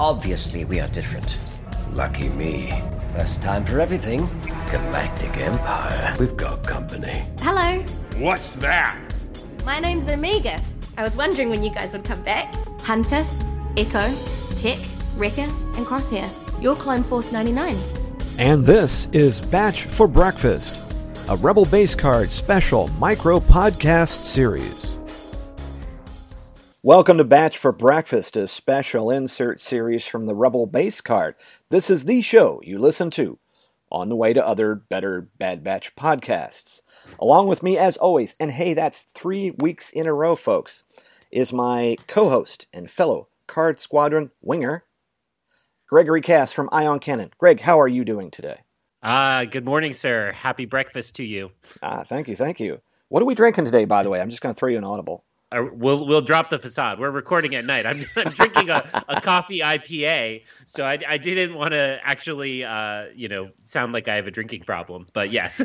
Obviously, we are different. Lucky me. First time for everything. Galactic Empire. We've got company. Hello, What's that? my name's Omega. I was wondering when you guys would come back. Hunter, Echo, Tech, Wrecker, and Crosshair. Your Clone Force 99. And this is Batch for Breakfast, a Rebel Base Card special micro podcast series. Welcome to Batch for Breakfast, a special insert series from the Rebel Base Card. This is the show you listen to on the way to other better Bad Batch podcasts. Along with me, as always, and hey, that's three weeks in a row, folks, is my co host and fellow Card Squadron winger, Gregory Cass from Eye on Canon. Greg, how are you doing today? Ah, good morning, sir. Happy breakfast to you. Ah, thank you, thank you. What are we drinking today, by the way? I'm just going to throw you an audible. We'll we'll drop the facade. We're recording at night. I'm, I'm drinking a, a coffee IPA, so I, I didn't want to actually, uh, you know, sound like I have a drinking problem. But yes,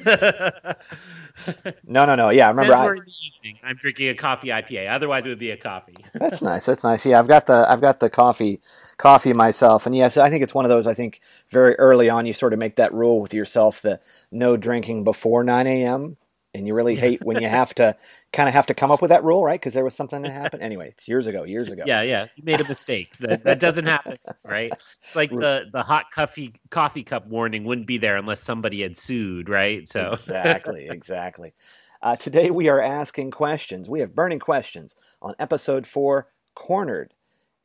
No, no, no. Yeah, I remember. I, in the evening, I'm drinking a coffee IPA. Otherwise, it would be a coffee. That's nice. That's nice. Yeah, I've got the I've got the coffee coffee myself, and yes, I think it's one of those. I think very early on, you sort of make that rule with yourself: the no drinking before nine a.m. And you really hate when you have to kind of have to come up with that rule, right? Because there was something that happened. Anyway, it's years ago. Years ago. yeah, yeah. You made a mistake. That that doesn't happen, right? It's like the the hot coffee coffee cup warning wouldn't be there unless somebody had sued, right? So exactly, exactly. Uh, today we are asking questions. We have burning questions on episode four, Cornered.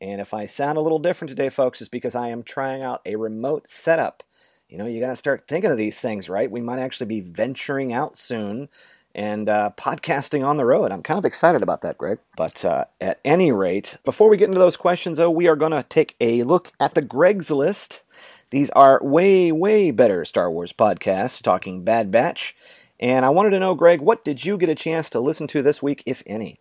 And if I sound a little different today, folks, it's because I am trying out a remote setup. You know, you got to start thinking of these things, right? We might actually be venturing out soon and uh, podcasting on the road. I'm kind of excited about that, Greg. But uh, at any rate, before we get into those questions, though, we are going to take a look at the Greg's List. These are way, way better Star Wars podcasts talking Bad Batch. And I wanted to know, Greg, what did you get a chance to listen to this week, if any?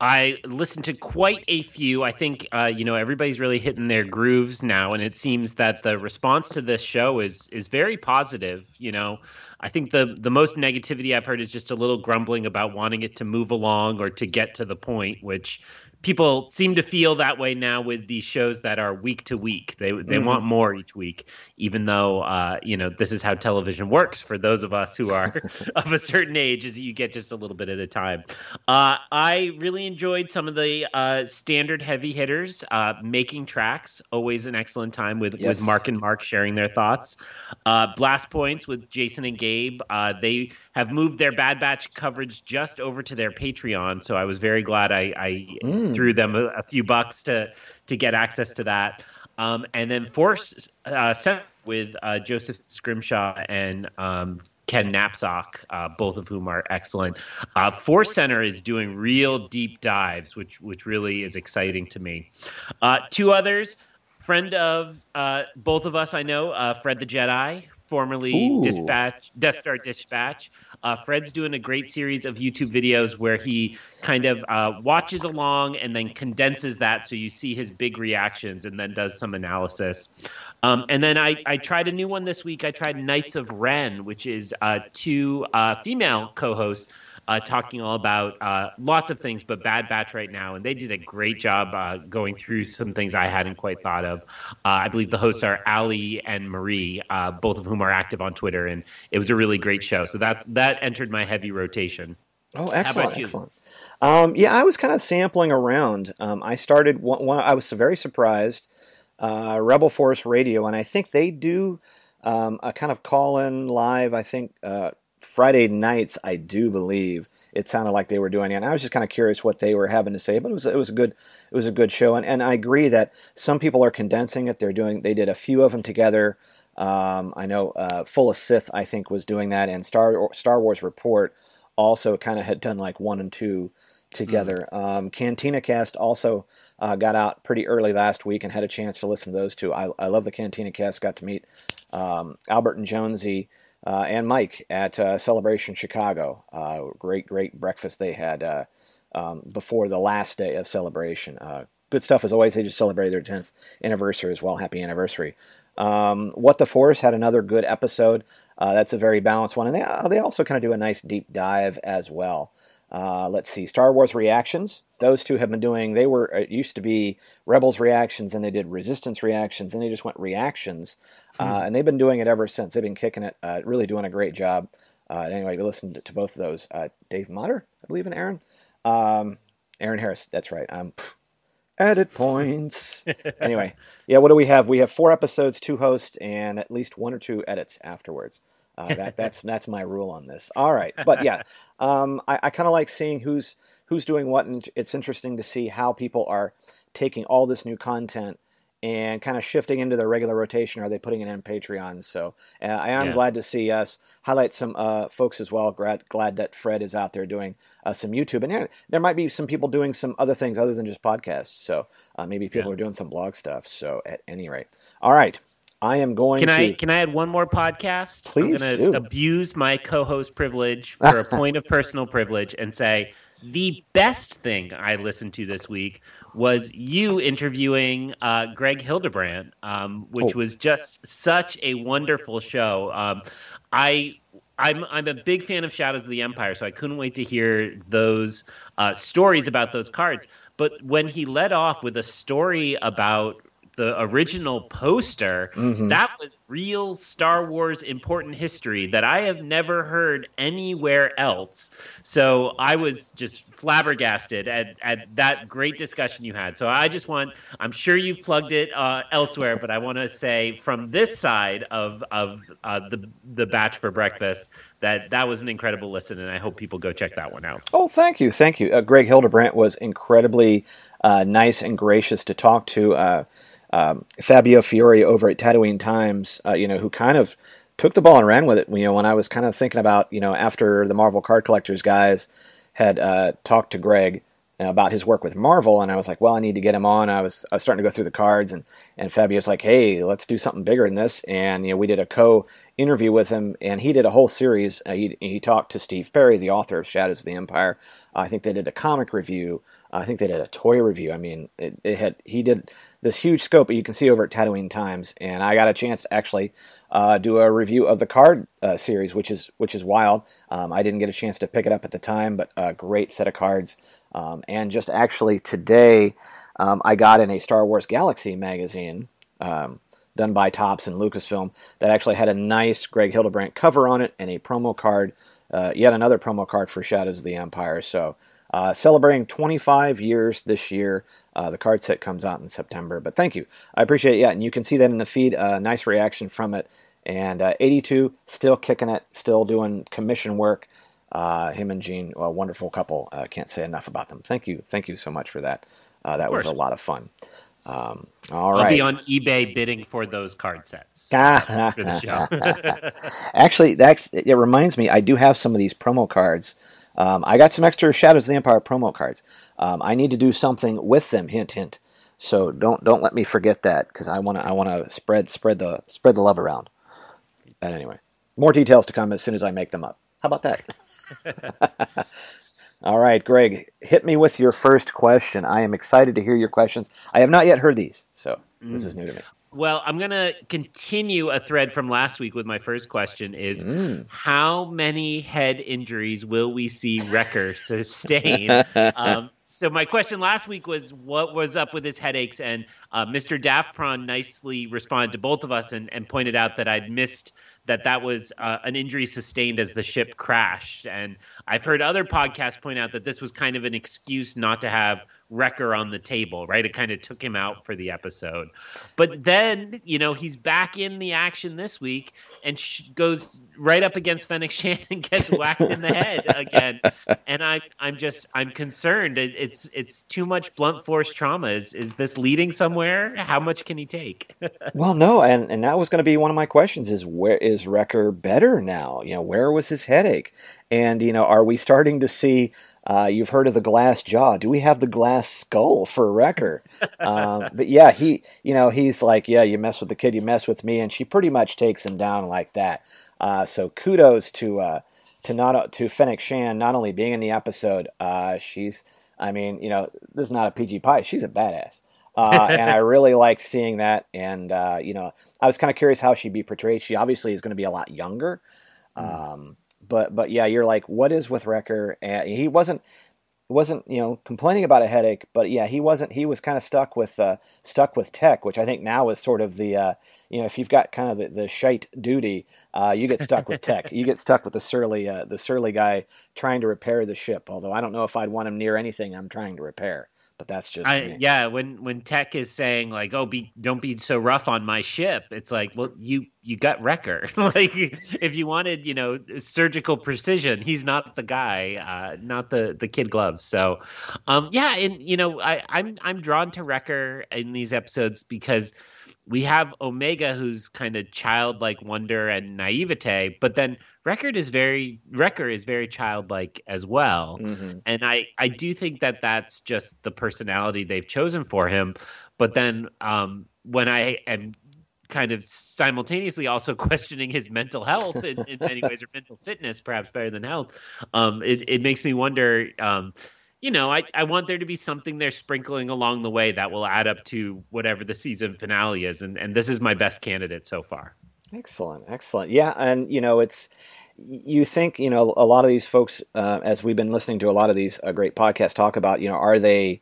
I listened to quite a few. I think uh, you know everybody's really hitting their grooves now, and it seems that the response to this show is is very positive. You know, I think the the most negativity I've heard is just a little grumbling about wanting it to move along or to get to the point, which people seem to feel that way now with these shows that are week to week. They they Mhm. want more each week, even though uh, you know this is how television works for those of us who are of a certain age. Is that you get just a little bit at a time. Uh, I really enjoyed some of the uh, standard heavy hitters uh, Fantha Tracks. Always an excellent time with Yes. with Mark and Mark sharing their thoughts. Uh, Blast points with Jason and Gabe. Uh, they have moved their Bad Batch coverage just over to their Patreon, so I was very glad I, I Mm. threw them a, a few bucks to to get access to that. Um, and then Force uh, Center with uh, Joseph Scrimshaw and um, Ken Napzok, uh, both of whom are excellent. Uh, Force Center is doing real deep dives, which which really is exciting to me. Uh, two others, friend of uh, both of us, I know, uh, Fred the Jedi, formerly Ooh. Dispatch, Death Star Dispatch. Uh, Fred's doing a great series of YouTube videos where he kind of uh, watches along and then condenses that so you see his big reactions and then does some analysis. Um, and then I, I tried a new one this week. I tried Knights of Wren, which is uh, two uh, female co hosts uh, talking all about uh, lots of things, but Bad Batch right now. And they did a great job uh, going through some things I hadn't quite thought of. Uh, I believe the hosts are Ali and Marie, uh, both of whom are active on Twitter. And it was a really great show. So that, that entered my heavy rotation. Oh, excellent, excellent. Um, yeah, I was kind of sampling around. Um, I started one, one. I was very surprised. Uh, Rebel Force Radio, and I think they do um, a kind of call-in live. I think uh, Friday nights. I do believe it sounded like they were doing it. And I was just kind of curious what they were having to say, but it was it was a good it was a good show. And, and I agree that some people are condensing it. They're doing they did a few of them together. Um, I know uh, Full of Sith I think was doing that, and Star Star Wars Report also kind of had done like one and two together. Um, Cantina Cast also uh, got out pretty early last week and had a chance to listen to those two. I, I love the Cantina Cast. Got to meet um, Albert and Jonesy uh, and Mike at uh, Celebration Chicago. Uh, great, great breakfast they had uh, um, before the last day of Celebration. Uh, good stuff as always. They just celebrated their 10th anniversary as well. Happy anniversary. Um, what the Force had another good episode. That's a very balanced one, and they they also kind of do a nice deep dive as well. Uh, let's see, Star Wars reactions. Those two have been doing. They were it used to be Rebels reactions, and they did Resistance reactions, and they just went reactions, uh, and they've been doing it ever since. They've been kicking it, uh, really doing a great job. Uh, anyway, we listened to both of those. Uh, Dave Motter, I believe, and Aaron. Um, Aaron Harris. That's right. Um, pff, edit points. anyway, yeah. What do we have? We have four episodes, two hosts, and at least one or two edits afterwards. Uh, that, that's that's my rule on this. All right, but yeah, um, I, I kind of like seeing who's who's doing what, and it's interesting to see how people are taking all this new content and kind of shifting into their regular rotation. Are they putting it in Patreon? So uh, I am Yeah. glad to see us highlight some uh, folks as well. Glad, glad that Fred is out there doing uh, some YouTube, and yeah, there might be some people doing some other things other than just podcasts. So uh, maybe people Yeah. are doing some blog stuff. So at any rate, all right, I am going Can to. I can I add one more podcast? Please I'm do. abuse my co-host privilege for a point of personal privilege and say the best thing I listened to this week was you interviewing uh, Greg Hildebrandt, um, which Oh. was just such a wonderful show. Um, I. I'm I'm a big fan of Shadows of the Empire, so I couldn't wait to hear those uh, stories about those cards. But when he led off with a story about the original poster, Mhm. that was real Star Wars important history that I have never heard anywhere else. So I was just flabbergasted at, at that great discussion you had. So I just want, I'm sure you've plugged it uh, elsewhere, but I want to say from this side of, of uh, the, the batch for breakfast that that was an incredible listen, and I hope people go check that one out. Oh, thank you, thank you. Uh, Greg Hildebrandt was incredibly uh, nice and gracious to talk to. Uh, um, Fabio Fiore over at Tatooine Times, uh, you know, who kind of took the ball and ran with it. You know, when I was kind of thinking about, you know, after the Marvel card collectors guys had uh, talked to Greg about his work with Marvel, and I was like, well, I need to get him on. I was I was starting to go through the cards, and and Fabio's like, hey, let's do something bigger than this, and you know, we did a co interview with him, and he did a whole series. Uh, he he talked to Steve Perry, the author of Shadows of the Empire. I think they did a comic review. I think they did a toy review. I mean, it, it had he did this huge scope that you can see over at Tatooine Times, and I got a chance to actually uh, do a review of the card uh, series, which is which is wild. Um, I didn't get a chance to pick it up at the time, but a great set of cards. Um, and just actually today, um, I got in a Star Wars Galaxy magazine um, done by Topps and Lucasfilm that actually had a nice Greg Hildebrandt cover on it and a promo card, uh, yet another promo card for Shadows of the Empire. So. Uh, celebrating 25 years this year. Uh, the card set comes out in September. But thank you. I appreciate it. Yeah, and you can see that in the feed. Uh, nice reaction from it. And uh, 82, still kicking it, still doing commission work. Uh, him and Gene, a wonderful couple. Uh, can't say enough about them. Thank you. Thank you so much for that. Uh, that was a lot of fun. Um, all I'll right. be on eBay bidding for those card sets after the show. Actually, that's it reminds me. I do have some of these promo cards. Um, I got some extra Shadows of the Empire promo cards. Um, I need to do something with them. Hint, hint. So don't don't let me forget that because I want to I want to spread spread the spread the love around. But anyway, more details to come as soon as I make them up. How about that? All right, Greg, hit me with your first question. I am excited to hear your questions. I have not yet heard these, so this is new to me. Well, I'm going to continue a thread from last week with my first question is how many head injuries will we see Wrecker sustain? um, so my question last week was what was up with his headaches and uh, Mr. Daftpron nicely responded to both of us and, and pointed out that I'd missed that that was uh, an injury sustained as the ship crashed. And I've heard other podcasts point out that this was kind of an excuse not to have Wrecker on the table, right? It kind of took him out for the episode. But then, you know, he's back in the action this week and sh- goes right up against Fennec Shand and gets whacked in the head again. And I, I'm just, I'm concerned. It, it's, it's too much blunt force trauma. Is, is this leading somewhere? How much can he take? Well, no, and, and that was going to be one of my questions: is where is Wrecker better now? You know, where was his headache? And you know, are we starting to see? Uh, you've heard of the glass jaw. Do we have the glass skull for Wrecker? um, but yeah, he, you know, he's like, yeah, you mess with the kid, you mess with me, and she pretty much takes him down like that. Uh, so kudos to uh, to not to Fennec Shand not only being in the episode. Uh, she's, I mean, you know, this is not a PG pie. She's a badass. uh, and I really like seeing that. And uh, you know, I was kind of curious how she'd be portrayed. She obviously is going to be a lot younger, um, but but yeah, you're like, what is with Wrecker? And he wasn't wasn't you know complaining about a headache, but yeah, he wasn't. He was kind of stuck with uh, stuck with tech, which I think now is sort of the uh, you know if you've got kind of the, the shite duty, uh, you get stuck with tech. you get stuck with the surly uh, the surly guy trying to repair the ship. Although I don't know if I'd want him near anything I'm trying to repair but that's just I, yeah. When when Tech is saying like, "Oh, be don't be so rough on my ship," it's like, well, you you got Wrecker. like, if you wanted, you know, surgical precision, he's not the guy, uh, not the the kid gloves. So, um, yeah, and you know, I, I'm I'm drawn to Wrecker in these episodes because we have Omega, who's kind of childlike wonder and naivete, but then Record is very Wrecker is very childlike as well, mm-hmm. and I I do think that that's just the personality they've chosen for him. But then um, when I am kind of simultaneously also questioning his mental health in, in many ways, or mental fitness, perhaps better than health, um, it it makes me wonder. Um, you know, I, I want there to be something they're sprinkling along the way that will add up to whatever the season finale is. And, and this is my best candidate so far. Excellent. Excellent. Yeah. And, you know, it's, you think, you know, a lot of these folks, uh, as we've been listening to a lot of these uh, great podcasts talk about, you know, are they,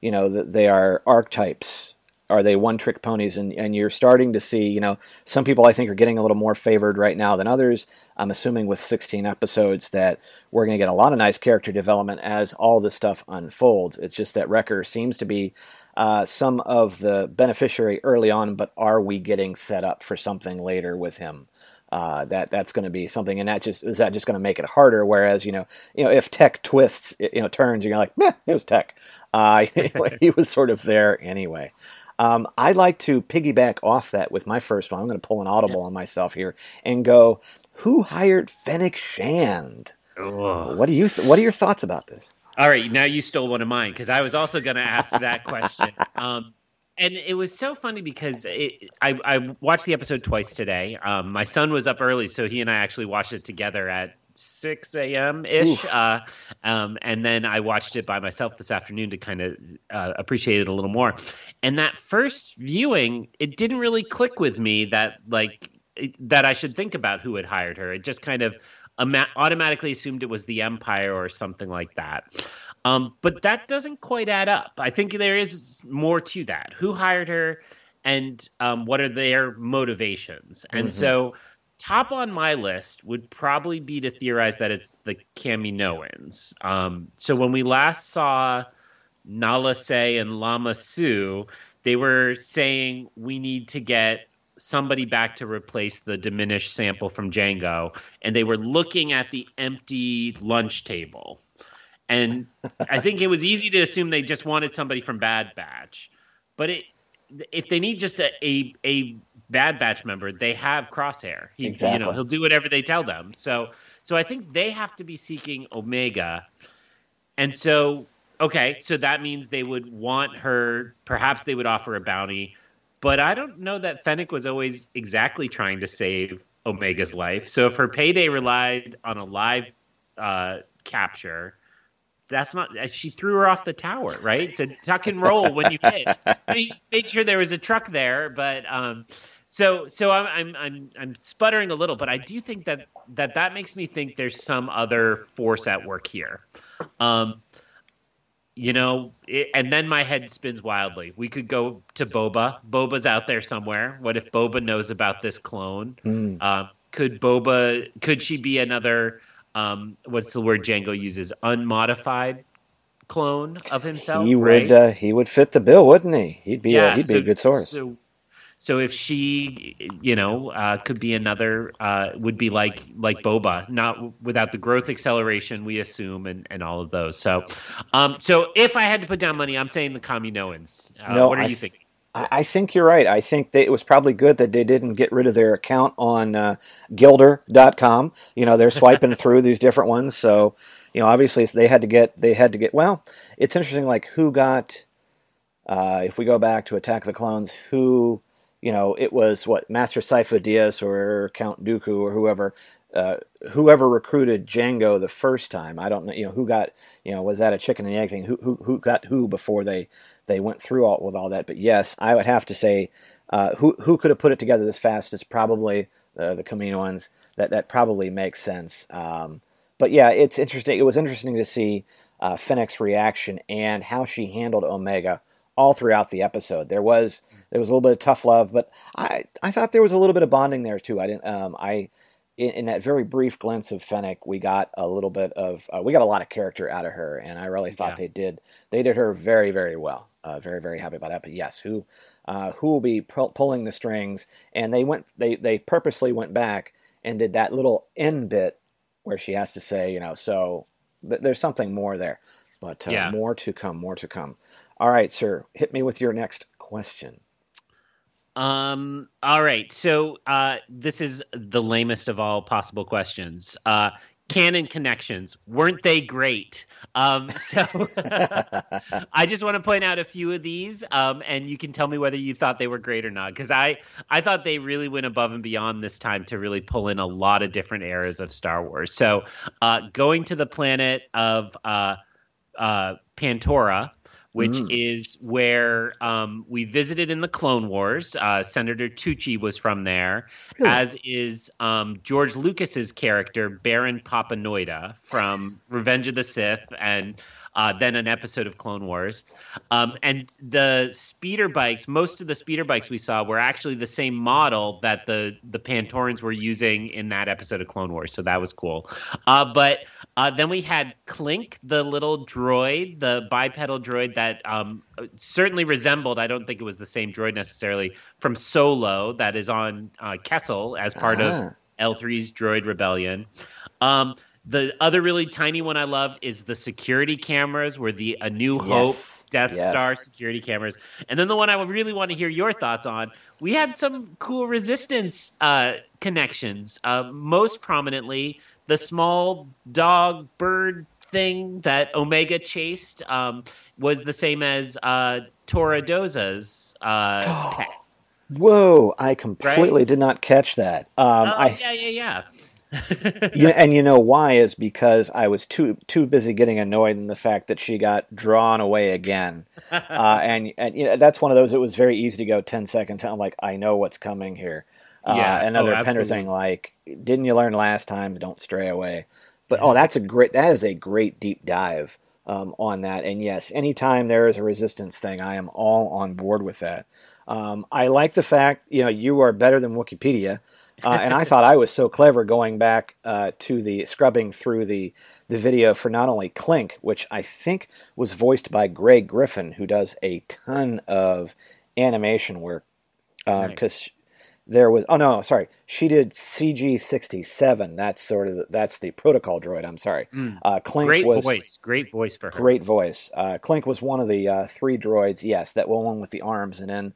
you know, they are archetypes are they one trick ponies and, and you're starting to see you know some people i think are getting a little more favored right now than others i'm assuming with 16 episodes that we're going to get a lot of nice character development as all this stuff unfolds it's just that wrecker seems to be uh, some of the beneficiary early on but are we getting set up for something later with him uh, that that's going to be something, and that just is that just going to make it harder. Whereas you know, you know, if Tech twists, you know, turns, you're like, meh, it was Tech. Uh, he was sort of there anyway. Um, I like to piggyback off that with my first one. I'm going to pull an audible yeah. on myself here and go, who hired Fennec Shand? Ugh. What do you? Th- what are your thoughts about this? All right, now you stole one of mine because I was also going to ask that question. Um, and it was so funny because it, I, I, watched the episode twice today. Um, my son was up early, so he and I actually watched it together at 6 a.m. ish. Uh, um, and then I watched it by myself this afternoon to kind of uh, appreciate it a little more. And that first viewing, it didn't really click with me that like that I should think about who had hired her. It just kind of automatically assumed it was the Empire or something like that. Um, but that doesn't quite add up. I think there is more to that. Who hired her, and um, what are their motivations? And mm-hmm. so top on my list would probably be to theorize that it's the Kaminoans. Um, so when we last saw Nala Se and Lama Su, they were saying we need to get somebody back to replace the diminished sample from Jango, and they were looking at the empty lunch table. And I think it was easy to assume they just wanted somebody from Bad Batch, but it if they need just a, a, a Bad Batch member, they have Crosshair. He, exactly. You know, he'll do whatever they tell them. So, so I think they have to be seeking Omega, and so okay, so that means they would want her. Perhaps they would offer a bounty, but I don't know that Fennec was always exactly trying to save Omega's life. So if her payday relied on a live uh, capture, that's not she threw her off the tower right said tuck and roll when you hit made sure there was a truck there but um so so I'm, I'm I'm I'm sputtering a little, but I do think that that that makes me think there's some other force at work here. Um, you know, it, and then my head spins wildly. We could go to Boba. Boba's out there somewhere. What if Boba knows about this clone? Mm. Um, could Boba? Could she be another? Um, what's the word Jango uses? Unmodified clone of himself. He right? would. Uh, he would fit the bill, wouldn't he? He'd be. Yeah, a, he'd so, be a good source. So so if she, you know, uh, could be another, uh, would be like like Boba, not without the growth acceleration we assume, and, and all of those. So, um, so if I had to put down money, I'm saying the Kaminoans. Uh, no, what are I you thinking? I think you're right. I think they, it was probably good that they didn't get rid of their account on uh, Gilder.com. You know, they're swiping through these different ones, so you know, obviously they had to get they had to get. Well, it's interesting, like who got. Uh, if we go back to Attack of the Clones, who you know, it was what Master Sifo Dyas or Count Dooku or whoever, uh, whoever recruited Jango the first time. I don't know, you know, who got, you know, was that a chicken and egg thing? Who who who got who before they they went through all with all that? But yes, I would have to say, uh, who who could have put it together this fast is probably uh, the Kaminoans. that that probably makes sense. Um, but yeah, it's interesting. It was interesting to see uh, Fennec's reaction and how she handled Omega all throughout the episode. There was there was a little bit of tough love, but I I thought there was a little bit of bonding there too. I didn't um, I in, in, that very brief glimpse of Fennec, we got a little bit of uh, we got a lot of character out of her, and I really thought yeah. they did they did her very very well. Uh, very very happy about that. But yes, who uh, who will be pu- pulling the strings? And they went they they purposely went back and did that little end bit where she has to say, you know, so th- there's something more there, but uh, yeah. more to come, more to come. All right, sir, hit me with your next question. Um. All right. So, uh, this is the lamest of all possible questions. Uh, canon connections weren't they great? Um. So, I just want to point out a few of these. Um. And you can tell me whether you thought they were great or not, because I I thought they really went above and beyond this time to really pull in a lot of different eras of Star Wars. So, uh, going to the planet of uh, uh, Pantora which mm. is where um, we visited in the Clone Wars. Uh, Senator Chuchi was from there, really? as is um, George Lucas's character Baron Papanoida from Revenge of the Sith and uh, then an episode of Clone Wars. Um, and the speeder bikes, most of the speeder bikes we saw were actually the same model that the the Pantorans were using in that episode of Clone Wars. So that was cool. Uh, but uh, then we had Clink, the little droid, the bipedal droid that um, certainly resembled. I don't think it was the same droid necessarily from Solo that is on uh, Kessel as part of ah. L3's Droid Rebellion. Um, the other really tiny one I loved is the security cameras, where the A New Hope yes. Death yes. Star security cameras. And then the one I would really want to hear your thoughts on. We had some cool resistance uh, connections. Uh, most prominently, the small dog bird thing that Omega chased um, was the same as uh, Torra Doza's uh, pet. Whoa! I completely right? did not catch that. Um, oh, I, yeah, yeah, yeah you, and you know why is because I was too too busy getting annoyed in the fact that she got drawn away again, uh, and and you know, that's one of those. It was very easy to go ten seconds. I'm like, I know what's coming here. Uh, yeah, another oh, Pender thing like, didn't you learn last time? Don't stray away. But oh, that's a great. That is a great deep dive um, on that. And yes, anytime there is a resistance thing, I am all on board with that. Um, I like the fact you know you are better than Wikipedia. Uh, and I thought I was so clever going back uh, to the scrubbing through the the video for not only Clink, which I think was voiced by Greg Griffin, who does a ton of animation work, because uh, nice. There was oh no sorry she did CG sixty seven. That's sort of the, that's the protocol droid. I'm sorry. Mm. Uh, Klink great was voice, great voice for her. Great voice. Uh, Klink was one of the uh, three droids. Yes, that one with the arms, and then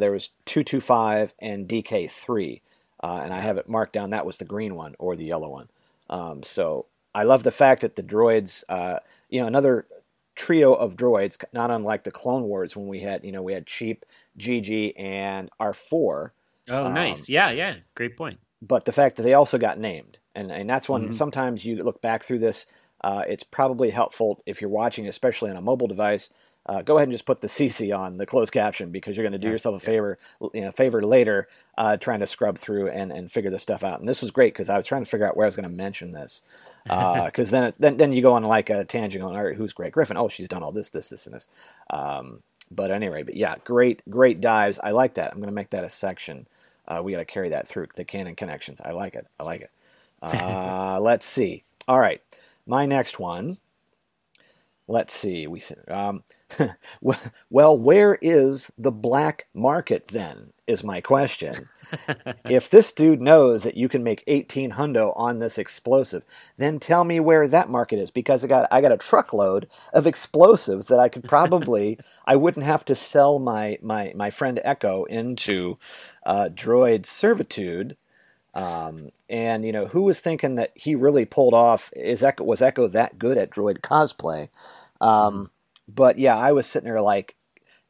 there was two two five and DK three uh, and I have it marked down. That was the green one or the yellow one. Um, so I love the fact that the droids, uh, you know, another trio of droids, not unlike the Clone Wars when we had, you know, we had Cheap, GG, and R4. Oh, um, nice. Yeah, yeah. Great point. But the fact that they also got named, and and that's when mm-hmm. sometimes you look back through this. Uh, it's probably helpful if you're watching, especially on a mobile device, uh, go ahead and just put the CC on the closed caption because you're going to do yourself a favor, you know, favor later, uh, trying to scrub through and, and figure this stuff out. And this was great because I was trying to figure out where I was going to mention this. Because uh, then, then then you go on like a tangent on, all right, who's Greg Griffin? Oh, she's done all this, this, this, and this. Um, but anyway, but yeah, great, great dives. I like that. I'm going to make that a section. Uh, we got to carry that through the canon connections. I like it. I like it. Uh, let's see. All right, my next one let's see. We um, well, where is the black market then? Is my question. if this dude knows that you can make eighteen hundo on this explosive, then tell me where that market is because I got I got a truckload of explosives that I could probably I wouldn't have to sell my my my friend Echo into uh, droid servitude um, and you know, who was thinking that he really pulled off? Is Echo was Echo that good at droid cosplay? Um, but yeah, I was sitting there like,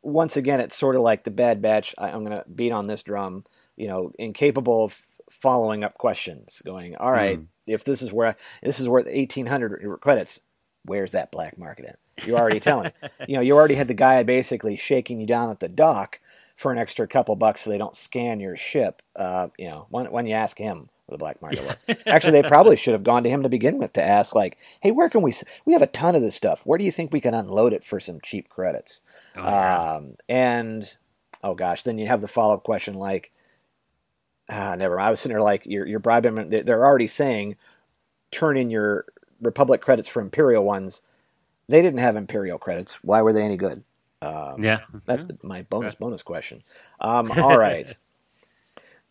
once again, it's sort of like the Bad Batch. I, am gonna beat on this drum. You know, incapable of following up questions. Going, all right, mm. if this is where I, this is worth 1,800 credits, where's that black market at? You're already telling. you know, you already had the guy basically shaking you down at the dock for an extra couple bucks so they don't scan your ship. Uh, you know, when, when you ask him, the black market was. Actually, they probably should have gone to him to begin with to ask, like, "Hey, where can we? We have a ton of this stuff. Where do you think we can unload it for some cheap credits?" Oh. Um, and oh gosh, then you have the follow up question like, ah, never mind. I was sitting there like, you're, you're bribing them. They're already saying, turn in your Republic credits for Imperial ones. They didn't have Imperial credits. Why were they any good? Um, yeah. that's my bonus bonus question. Um, all right.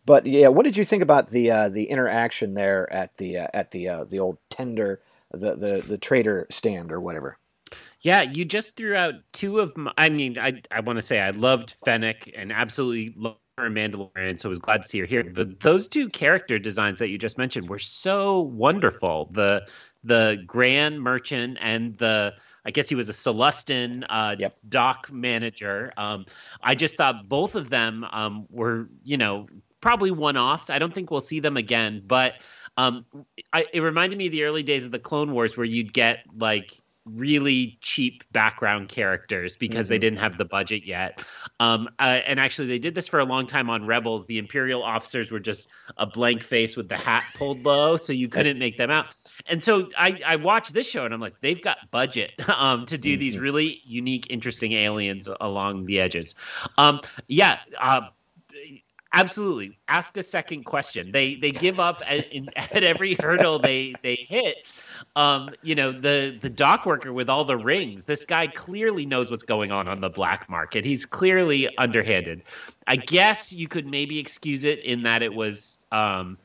But yeah, what did you think about the uh, the interaction there at the uh, at the uh, the old tender the, the the trader stand or whatever? Yeah, you just threw out two of my. I mean, I I want to say I loved Fennec and absolutely loved her in Mandalorian, so I was glad to see her here. But those two character designs that you just mentioned were so wonderful. The the Grand Merchant and the I guess he was a Celestin uh, Yep. dock manager. Um, I just thought both of them um, were, you know, probably one offs. I don't think we'll see them again, but um, I, it reminded me of the early days of the Clone Wars where you'd get like really cheap background characters because they didn't have the budget yet. Um, uh, and actually, they did this for a long time on Rebels. The Imperial officers were just a blank face with the hat pulled low, so you couldn't make them out. And so I, I watched this show and I'm like, they've got budget um, to do these really unique, interesting aliens along the edges. Um, yeah. Uh, absolutely ask a second question they they give up at, in, at every hurdle they they hit um you know the the dock worker with all the rings this guy clearly knows what's going on on the black market he's clearly underhanded i guess you could maybe excuse it in that it was um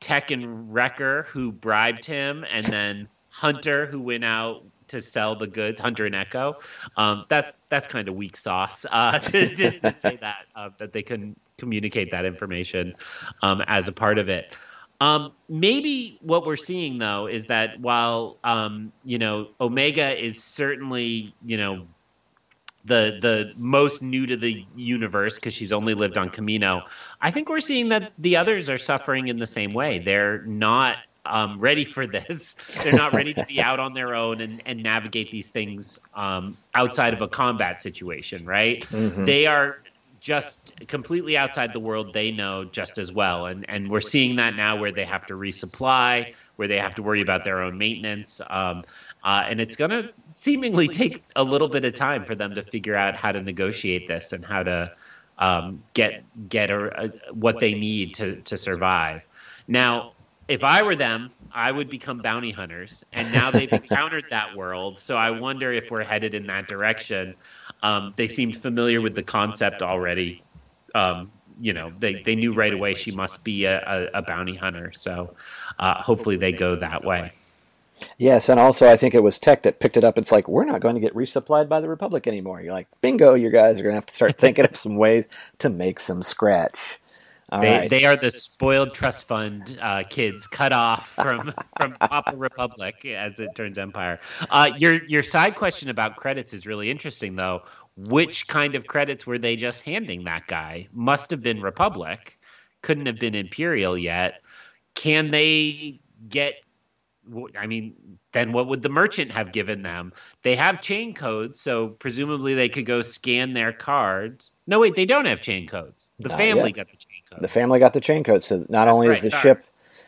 tech and wrecker who bribed him and then hunter who went out to sell the goods, Hunter and Echo. Um, that's that's kind of weak sauce uh, to, to, to say that uh, that they couldn't communicate that information um, as a part of it. Um, maybe what we're seeing though is that while um, you know Omega is certainly you know the the most new to the universe because she's only lived on Kamino. I think we're seeing that the others are suffering in the same way. They're not um, ready for this. They're not ready to be out on their own and, and navigate these things um, outside of a combat situation, right? They are just completely outside the world they know just as well. And, and we're seeing that now where they have to resupply, where they have to worry about their own maintenance. Um, uh, and it's going to seemingly take a little bit of time for them to figure out how to negotiate this and how to um, get get a, a, what they need to, to survive. Now, if I were them, I would become bounty hunters, and now they've encountered that world. So I wonder if we're headed in that direction. Um, they seemed familiar with the concept already. Um, you know, they, they knew right away she must be a, a, a bounty hunter. So uh, hopefully they go that way. Yes, and also I think it was Tech that picked it up. It's like we're not going to get resupplied by the Republic anymore. You're like, bingo, you guys are going to have to start thinking of some ways to make some scratch. All They, right. they are the spoiled trust fund uh, kids cut off from from Papa Republic as it turns Empire. Uh, your your side question about credits is really interesting though. Which kind of credits were they just handing that guy? Must have been Republic, couldn't have been Imperial yet. Can they get? I mean, then what would the merchant have given them? They have chain codes, so presumably they could go scan their cards. No, wait, they don't have chain codes. The Not family yet. got the the family got the chain code, so not only right, is the sorry. ship,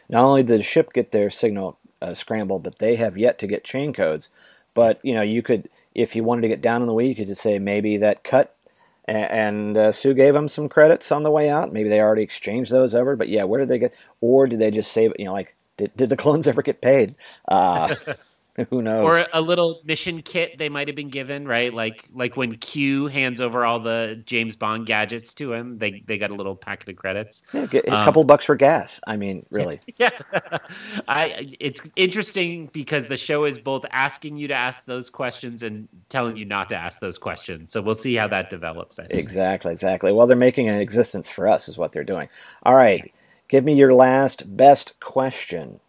not only did the ship get their signal uh, scrambled, but they have yet to get chain codes. But you know, you could, if you wanted to get down on the way, you could just say maybe that cut. a- And uh, Sue gave them some credits on the way out. Maybe they already exchanged those over. But yeah, where did they get? Or did they just save it? You know, like did, did the clones ever get paid? Uh, who knows? or a little mission kit they might have been given, right? Like like when Q hands over all the James Bond gadgets to him, they they got a little packet of credits. Yeah, a Um, couple bucks for gas. I mean, really. Yeah, I it's interesting because the show is both asking you to ask those questions and telling you not to ask those questions. So we'll see how that develops. Exactly, exactly. Well, they're making an existence for us, is what they're doing. All right, give me your last best question.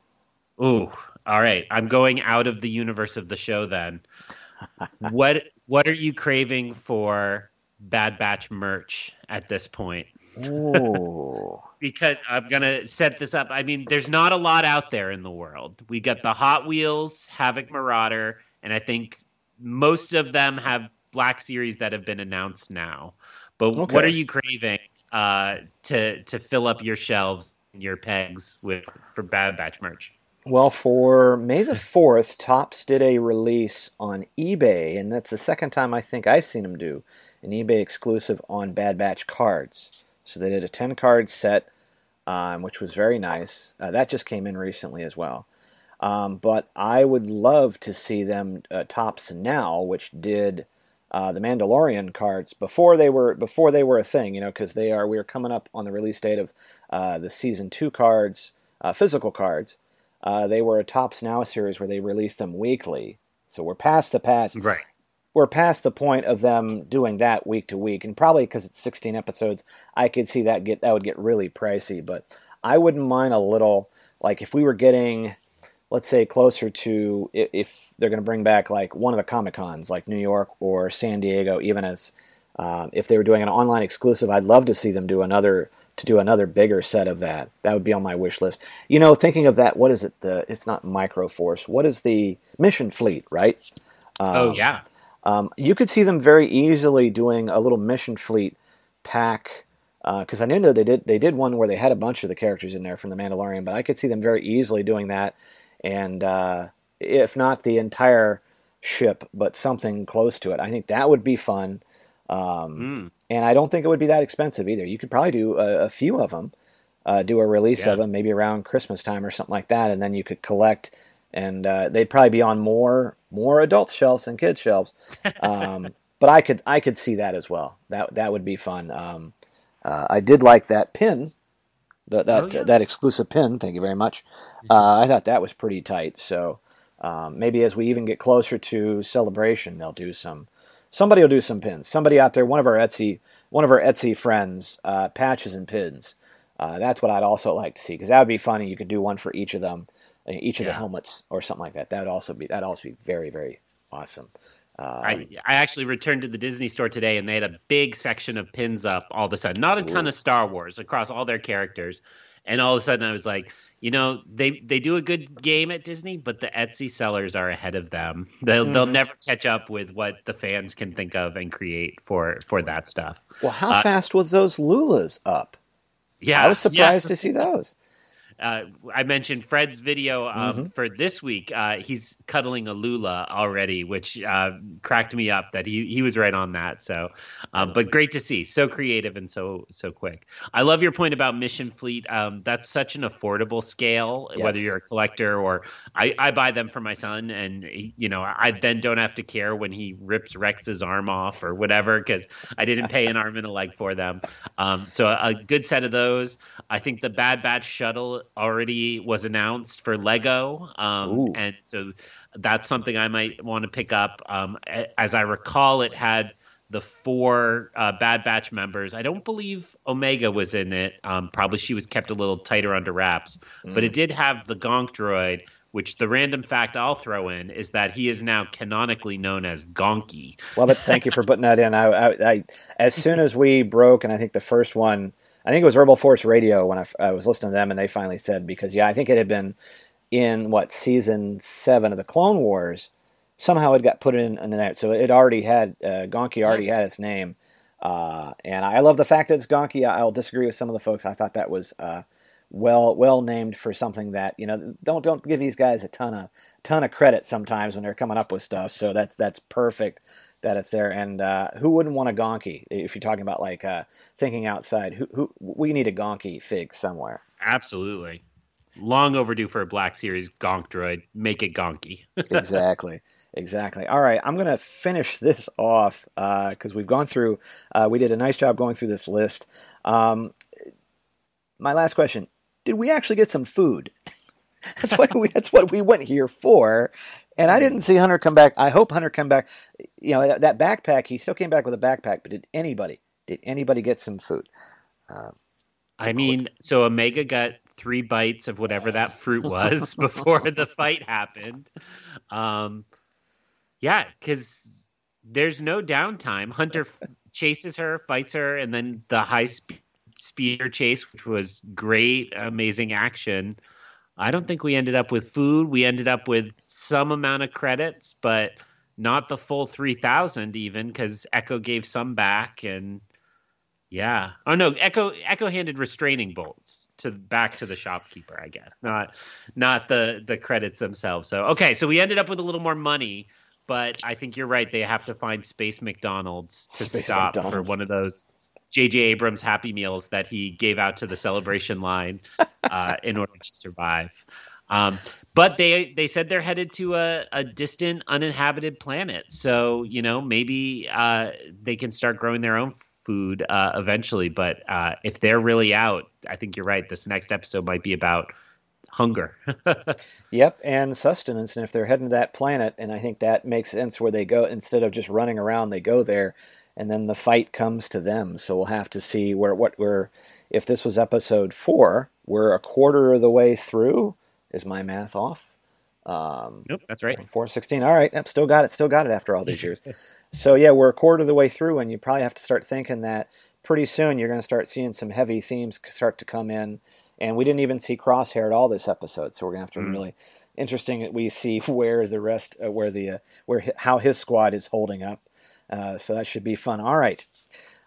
Ooh, all right. I'm going out of the universe of the show then. what what are you craving for Bad Batch merch at this point? Ooh, because I'm gonna set this up. I mean, there's not a lot out there in the world. We got the Hot Wheels Havoc Marauder, and I think most of them have Black Series that have been announced now. But Okay. what are you craving uh, to to fill up your shelves and your pegs with for Bad Batch merch? Well, for May the 4th, Topps did a release on eBay, and that's the second time I think I've seen them do an eBay exclusive on Bad Batch cards. So they did a 10 card set, um, which was very nice. Uh, that just came in recently as well. Um, but I would love to see them uh, Topps now, which did uh, the Mandalorian cards before they were before they were a thing, you know, because they are we are coming up on the release date of uh, the season two cards, uh, physical cards. Uh, they were a Topps Now series where they released them weekly. So we're past the patch. Right. We're past the point of them doing that week to week, and probably because it's 16 episodes, I could see that get that would get really pricey. But I wouldn't mind a little, like if we were getting, let's say, closer to if they're going to bring back like one of the Comic Cons, like New York or San Diego, even as um, if they were doing an online exclusive, I'd love to see them do another to do another bigger set of that. That would be on my wish list. You know, thinking of that, what is it? The it's not Microforce. What is the Mission Fleet? Right? Um, oh yeah. Um, you could see them very easily doing a little Mission Fleet pack because uh, I know that they did they did one where they had a bunch of the characters in there from the Mandalorian, but I could see them very easily doing that, and uh, if not the entire ship, but something close to it. I think that would be fun. Um, mm. And I don't think it would be that expensive either. You could probably do a, a few of them, uh, do a release yeah. of them maybe around Christmas time or something like that, and then you could collect. And uh, they'd probably be on more more adult shelves than kids shelves. Um, but I could I could see that as well. That that would be fun. Um, uh, I did like that pin, that that, oh, yeah. that exclusive pin. Thank you very much. Mm-hmm. Uh, I thought that was pretty tight. So um, maybe as we even get closer to celebration, they'll do some somebody will do some pins. Somebody out there, one of our Etsy, one of our Etsy friends, uh, patches and pins. Uh, that's what I'd also like to see because that would be funny. You could do one for each of them, uh, each of yeah. the helmets or something like that. That would also be that also be very very awesome. Um, I, I actually returned to the Disney store today and they had a big section of pins up all of a sudden. Not a ton of Star Wars across all their characters. And all of a sudden I was like, you know they they do a good game at Disney, but the Etsy sellers are ahead of them. They'll mm. they'll never catch up with what the fans can think of and create for for that stuff. Well, how uh, fast was those Lulas up? Yeah, I was surprised yeah. to see those uh, I mentioned Fred's video um, mm-hmm. for this week. Uh, he's cuddling a Lula already, which uh, cracked me up that he, he was right on that. So, um, but great to see. So creative and so so quick. I love your point about Mission Fleet. Um, that's such an affordable scale, yes. whether you're a collector or I, I buy them for my son, and you know I then don't have to care when he rips Rex's arm off or whatever because I didn't pay an arm and a leg for them. Um, so a, a good set of those. I think the Bad Batch shuttle already was announced for Lego, um, and so that's something I might want to pick up. Um, as I recall, it had the four uh, Bad Batch members. I don't believe Omega was in it. Um, probably she was kept a little tighter under wraps, mm. but it did have the Gonk droid. Which the random fact I'll throw in is that he is now canonically known as Gonky. Well, but thank you for putting that in. I, I, I as soon as we broke, and I think the first one I think it was Rebel Force Radio when I, I, was listening to them, and they finally said because yeah, I think it had been in what season seven of the Clone Wars. Somehow it got put in in that, so it already had uh, Gonky already had its name, uh, and I love the fact that it's Gonky. I'll disagree with some of the folks. I thought that was uh, well well named for something that you know don't don't give these guys a ton of ton of credit sometimes when they're coming up with stuff. So that's that's perfect that it's there. And uh, who wouldn't want a Gonky if you're talking about like uh, thinking outside? Who, who we need a Gonky fig somewhere. Absolutely. Long overdue for a Black Series Gonk droid. Make it Gonky. exactly. Exactly. All right, I'm going to finish this off because uh, we've gone through. Uh, we did a nice job going through this list. Um, my last question: Did we actually get some food? that's what we. That's what we went here for. And I didn't see Hunter come back. I hope Hunter come back. You know that, that backpack. He still came back with a backpack. But did anybody? Did anybody get some food? Uh, I mean, so Omega got three bites of whatever that fruit was before the fight happened. Um, yeah, because there's no downtime. Hunter chases her, fights her, and then the high speed speeder chase, which was great, amazing action. I don't think we ended up with food. We ended up with some amount of credits, but not the full 3000 even because Echo gave some back and Yeah. Oh no, Echo Echo handed restraining bolts to back to the shopkeeper, I guess. Not not the the credits themselves. So okay, so we ended up with a little more money, but I think you're right. They have to find Space McDonald's to Space stop for one of those J.J. Abrams Happy Meals that he gave out to the celebration line uh, in order to survive. Um, but they they said they're headed to a, a distant, uninhabited planet. So you know maybe uh, they can start growing their own food uh, eventually. But uh, if they're really out, I think you're right. This next episode might be about hunger. Yep, and sustenance. And if they're heading to that planet, and I think that makes sense where they go instead of just running around, they go there, and then the fight comes to them. So we'll have to see where what we're. If this was episode four, we're a quarter of the way through. Is my math off? Um, nope, that's right. Four sixteen. All right, yep, still got it. Still got it after all these years. so yeah, we're a quarter of the way through, and you probably have to start thinking that pretty soon you're going to start seeing some heavy themes start to come in. And we didn't even see Crosshair at all this episode, so we're going to have to Mm. really interesting that we see where the rest, uh, where the uh, where how his squad is holding up. Uh, so that should be fun. All right,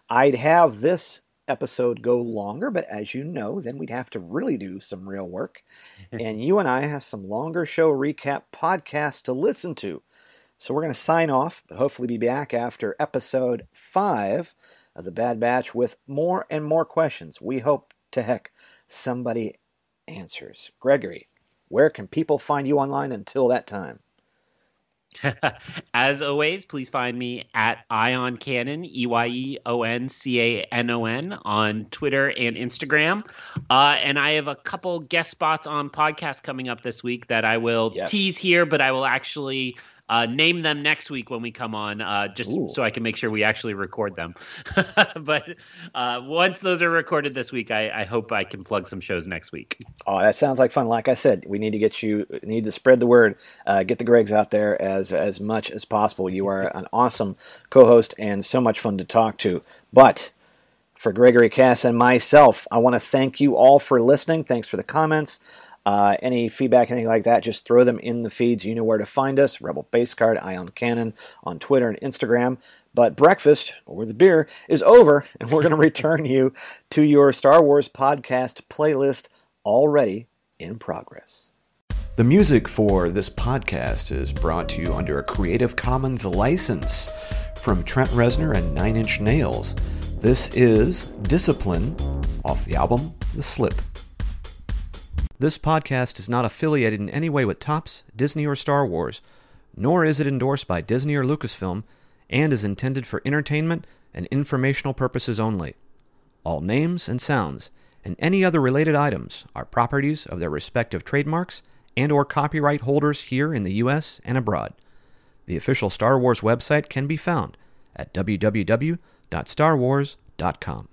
I'd have this episode go longer, but as you know, then we'd have to really do some real work. and you and I have some longer show recap podcasts to listen to. So we're going to sign off, but hopefully be back after episode five of the Bad Batch with more and more questions. We hope to heck somebody answers. Gregory, where can people find you online until that time? As always, please find me at Eye on Canon, E Y E O N C A N O N, on Twitter and Instagram. Uh, and I have a couple guest spots on podcasts coming up this week that I will Yes. tease here, but I will actually uh, name them next week when we come on, uh, just Ooh. so I can make sure we actually record them. but uh, once those are recorded this week, I, I hope I can plug some shows next week. Oh, that sounds like fun. Like I said, we need to get you need to spread the word, uh, get the Gregs out there as as much as possible. You are an awesome co-host and so much fun to talk to. But for Gregory Cass and myself, I want to thank you all for listening. Thanks for the comments. Uh, any feedback, anything like that, just throw them in the feeds. You know where to find us. Rebel Base Card, Eye on Canon on Twitter and Instagram. But breakfast or the beer is over, and we're going to return you to your Star Wars podcast playlist already in progress. The music for this podcast is brought to you under a Creative Commons license from Trent Reznor and Nine Inch Nails. This is Discipline off the album The Slip. This podcast is not affiliated in any way with Topps, Disney, or Star Wars, nor is it endorsed by Disney or Lucasfilm, and is intended for entertainment and informational purposes only. All names and sounds and any other related items are properties of their respective trademarks and or copyright holders here in the US and abroad. The official Star Wars website can be found at www.starwars.com.